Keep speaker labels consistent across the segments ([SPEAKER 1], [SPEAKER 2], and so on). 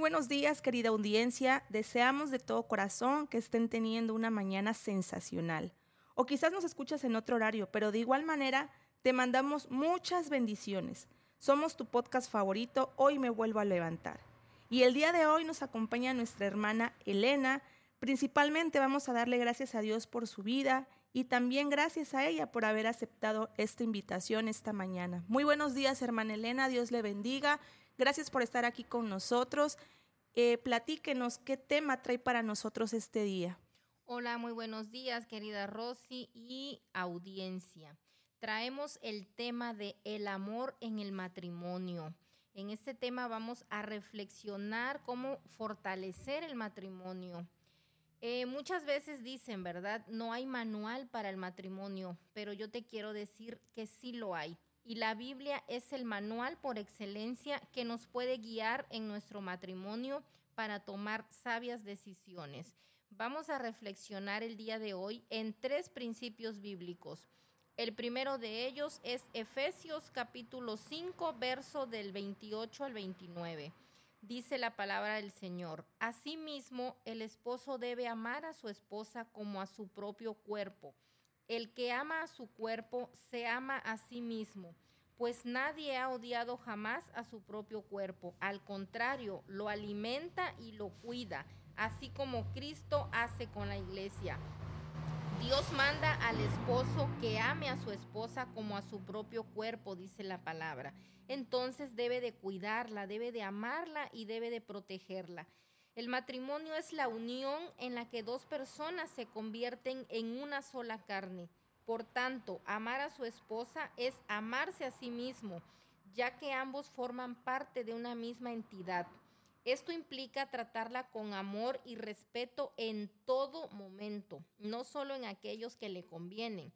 [SPEAKER 1] buenos días, querida audiencia. Deseamos de todo corazón que estén teniendo una mañana sensacional. O quizás nos escuchas en otro horario, pero de igual manera te mandamos muchas bendiciones. Somos tu podcast favorito, Hoy me vuelvo a levantar. Y el día de hoy nos acompaña nuestra hermana Elena. Principalmente vamos a darle gracias a Dios por su vida y también gracias a ella por haber aceptado esta invitación esta mañana. Muy buenos días, hermana Elena. Dios le bendiga. Gracias por estar aquí con nosotros. Eh, platíquenos qué tema trae para nosotros este día.
[SPEAKER 2] Hola, muy buenos días, querida Rosy y audiencia. Traemos el tema de el amor en el matrimonio. En este tema vamos a reflexionar cómo fortalecer el matrimonio. Eh, muchas veces dicen, ¿verdad? No hay manual para el matrimonio, pero yo te quiero decir que sí lo hay y la Biblia es el manual por excelencia que nos puede guiar en nuestro matrimonio para tomar sabias decisiones. Vamos a reflexionar el día de hoy en tres principios bíblicos. El primero de ellos es Efesios capítulo 5, verso del 28 al 29. Dice la palabra del Señor, Asimismo, el esposo debe amar a su esposa como a su propio cuerpo. El que ama a su cuerpo se ama a sí mismo, pues nadie ha odiado jamás a su propio cuerpo. Al contrario, lo alimenta y lo cuida, así como Cristo hace con la iglesia. Dios manda al esposo que ame a su esposa como a su propio cuerpo, dice la palabra. Entonces debe de cuidarla, debe de amarla y debe de protegerla. El matrimonio es la unión en la que dos personas se convierten en una sola carne. Por tanto, amar a su esposa es amarse a sí mismo, ya que ambos forman parte de una misma entidad. Esto implica tratarla con amor y respeto en todo momento, no solo en aquellos que le convienen.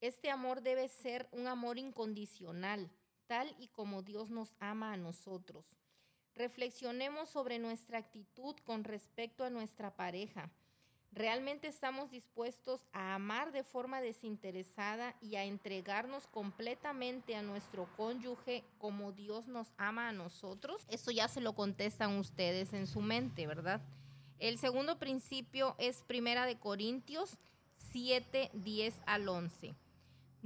[SPEAKER 2] Este amor debe ser un amor incondicional, tal y como Dios nos ama a nosotros. Reflexionemos sobre nuestra actitud con respecto a nuestra pareja. ¿Realmente estamos dispuestos a amar de forma desinteresada y a entregarnos completamente a nuestro cónyuge como Dios nos ama a nosotros? Eso ya se lo contestan ustedes en su mente, ¿verdad? El segundo principio es Primera de Corintios 7, 10 al 11.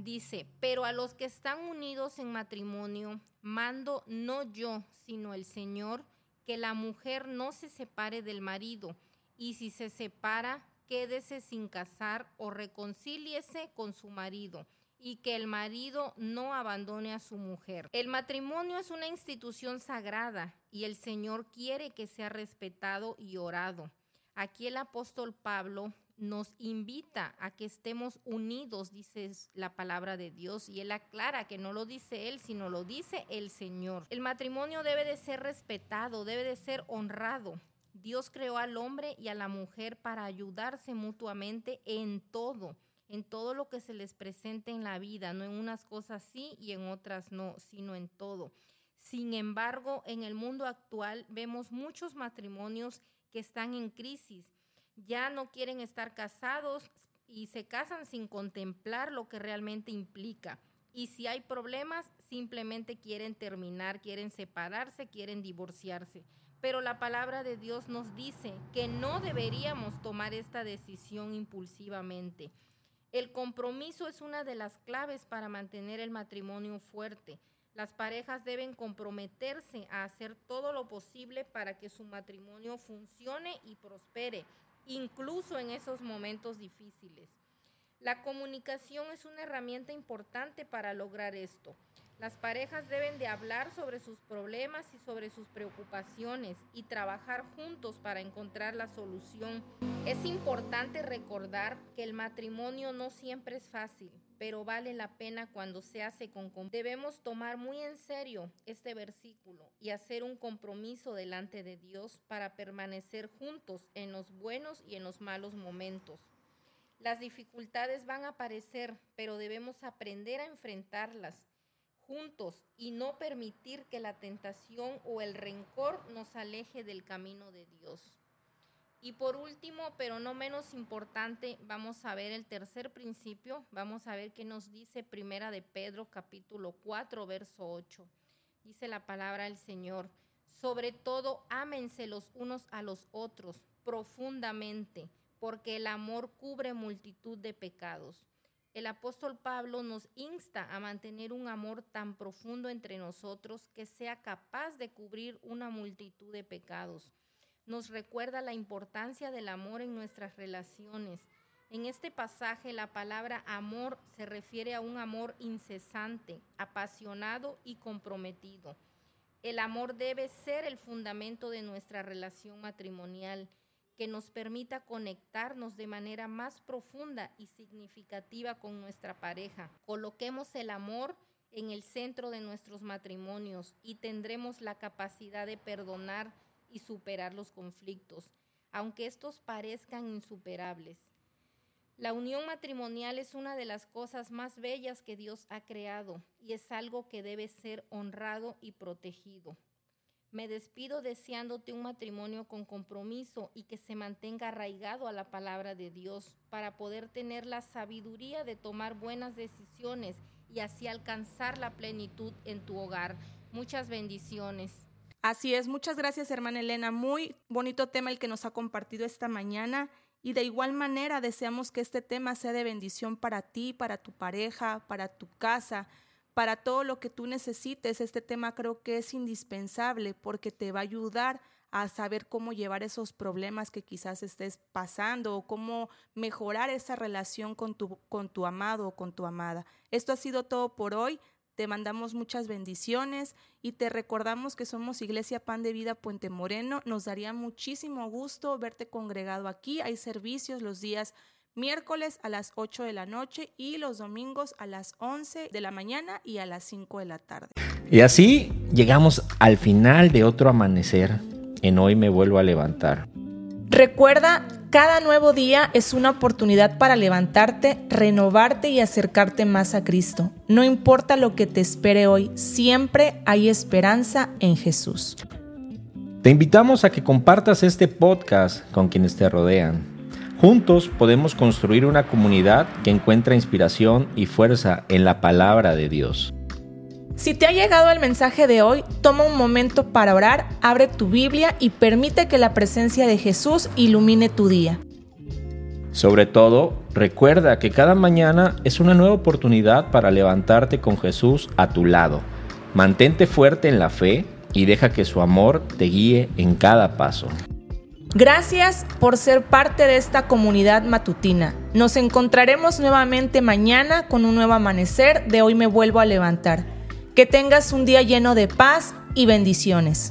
[SPEAKER 2] Dice, pero a los que están unidos en matrimonio, mando no yo, sino el Señor, que la mujer no se separe del marido, y si se separa, quédese sin casar o reconcíliese con su marido, y que el marido no abandone a su mujer. El matrimonio es una institución sagrada y el Señor quiere que sea respetado y orado. Aquí el apóstol Pablo nos invita a que estemos unidos, dice la palabra de Dios, y él aclara que no lo dice él, sino lo dice el Señor. El matrimonio debe de ser respetado, debe de ser honrado. Dios creó al hombre y a la mujer para ayudarse mutuamente en todo, en todo lo que se les presente en la vida, no en unas cosas sí y en otras no, sino en todo. Sin embargo, en el mundo actual vemos muchos matrimonios que están en crisis ya no quieren estar casados y se casan sin contemplar lo que realmente implica. Y si hay problemas, simplemente quieren terminar, quieren separarse, quieren divorciarse. Pero la palabra de Dios nos dice que no deberíamos tomar esta decisión impulsivamente. El compromiso es una de las claves para mantener el matrimonio fuerte. Las parejas deben comprometerse a hacer todo lo posible para que su matrimonio funcione y prospere incluso en esos momentos difíciles. La comunicación es una herramienta importante para lograr esto. Las parejas deben de hablar sobre sus problemas y sobre sus preocupaciones y trabajar juntos para encontrar la solución. Es importante recordar que el matrimonio no siempre es fácil, pero vale la pena cuando se hace con... Debemos tomar muy en serio este versículo y hacer un compromiso delante de Dios para permanecer juntos en los buenos y en los malos momentos. Las dificultades van a aparecer, pero debemos aprender a enfrentarlas juntos y no permitir que la tentación o el rencor nos aleje del camino de Dios. Y por último, pero no menos importante, vamos a ver el tercer principio, vamos a ver qué nos dice Primera de Pedro capítulo 4 verso 8. Dice la palabra del Señor, Sobre todo, ámense los unos a los otros profundamente, porque el amor cubre multitud de pecados. El apóstol Pablo nos insta a mantener un amor tan profundo entre nosotros que sea capaz de cubrir una multitud de pecados. Nos recuerda la importancia del amor en nuestras relaciones. En este pasaje la palabra amor se refiere a un amor incesante, apasionado y comprometido. El amor debe ser el fundamento de nuestra relación matrimonial que nos permita conectarnos de manera más profunda y significativa con nuestra pareja. Coloquemos el amor en el centro de nuestros matrimonios y tendremos la capacidad de perdonar y superar los conflictos, aunque estos parezcan insuperables. La unión matrimonial es una de las cosas más bellas que Dios ha creado y es algo que debe ser honrado y protegido. Me despido deseándote un matrimonio con compromiso y que se mantenga arraigado a la palabra de Dios para poder tener la sabiduría de tomar buenas decisiones y así alcanzar la plenitud en tu hogar. Muchas bendiciones.
[SPEAKER 1] Así es, muchas gracias hermana Elena. Muy bonito tema el que nos ha compartido esta mañana y de igual manera deseamos que este tema sea de bendición para ti, para tu pareja, para tu casa para todo lo que tú necesites. Este tema creo que es indispensable porque te va a ayudar a saber cómo llevar esos problemas que quizás estés pasando o cómo mejorar esa relación con tu, con tu amado o con tu amada. Esto ha sido todo por hoy. Te mandamos muchas bendiciones y te recordamos que somos Iglesia Pan de Vida Puente Moreno. Nos daría muchísimo gusto verte congregado aquí. Hay servicios los días miércoles a las 8 de la noche y los domingos a las 11 de la mañana y a las 5 de la tarde.
[SPEAKER 3] Y así llegamos al final de otro amanecer. En hoy me vuelvo a levantar.
[SPEAKER 1] Recuerda, cada nuevo día es una oportunidad para levantarte, renovarte y acercarte más a Cristo. No importa lo que te espere hoy, siempre hay esperanza en Jesús.
[SPEAKER 3] Te invitamos a que compartas este podcast con quienes te rodean Juntos podemos construir una comunidad que encuentra inspiración y fuerza en la palabra de Dios.
[SPEAKER 1] Si te ha llegado el mensaje de hoy, toma un momento para orar, abre tu Biblia y permite que la presencia de Jesús ilumine tu día.
[SPEAKER 3] Sobre todo, recuerda que cada mañana es una nueva oportunidad para levantarte con Jesús a tu lado. Mantente fuerte en la fe y deja que su amor te guíe en cada paso.
[SPEAKER 1] Gracias por ser parte de esta comunidad matutina. Nos encontraremos nuevamente mañana con un nuevo amanecer de Hoy me vuelvo a levantar. Que tengas un día lleno de paz y bendiciones.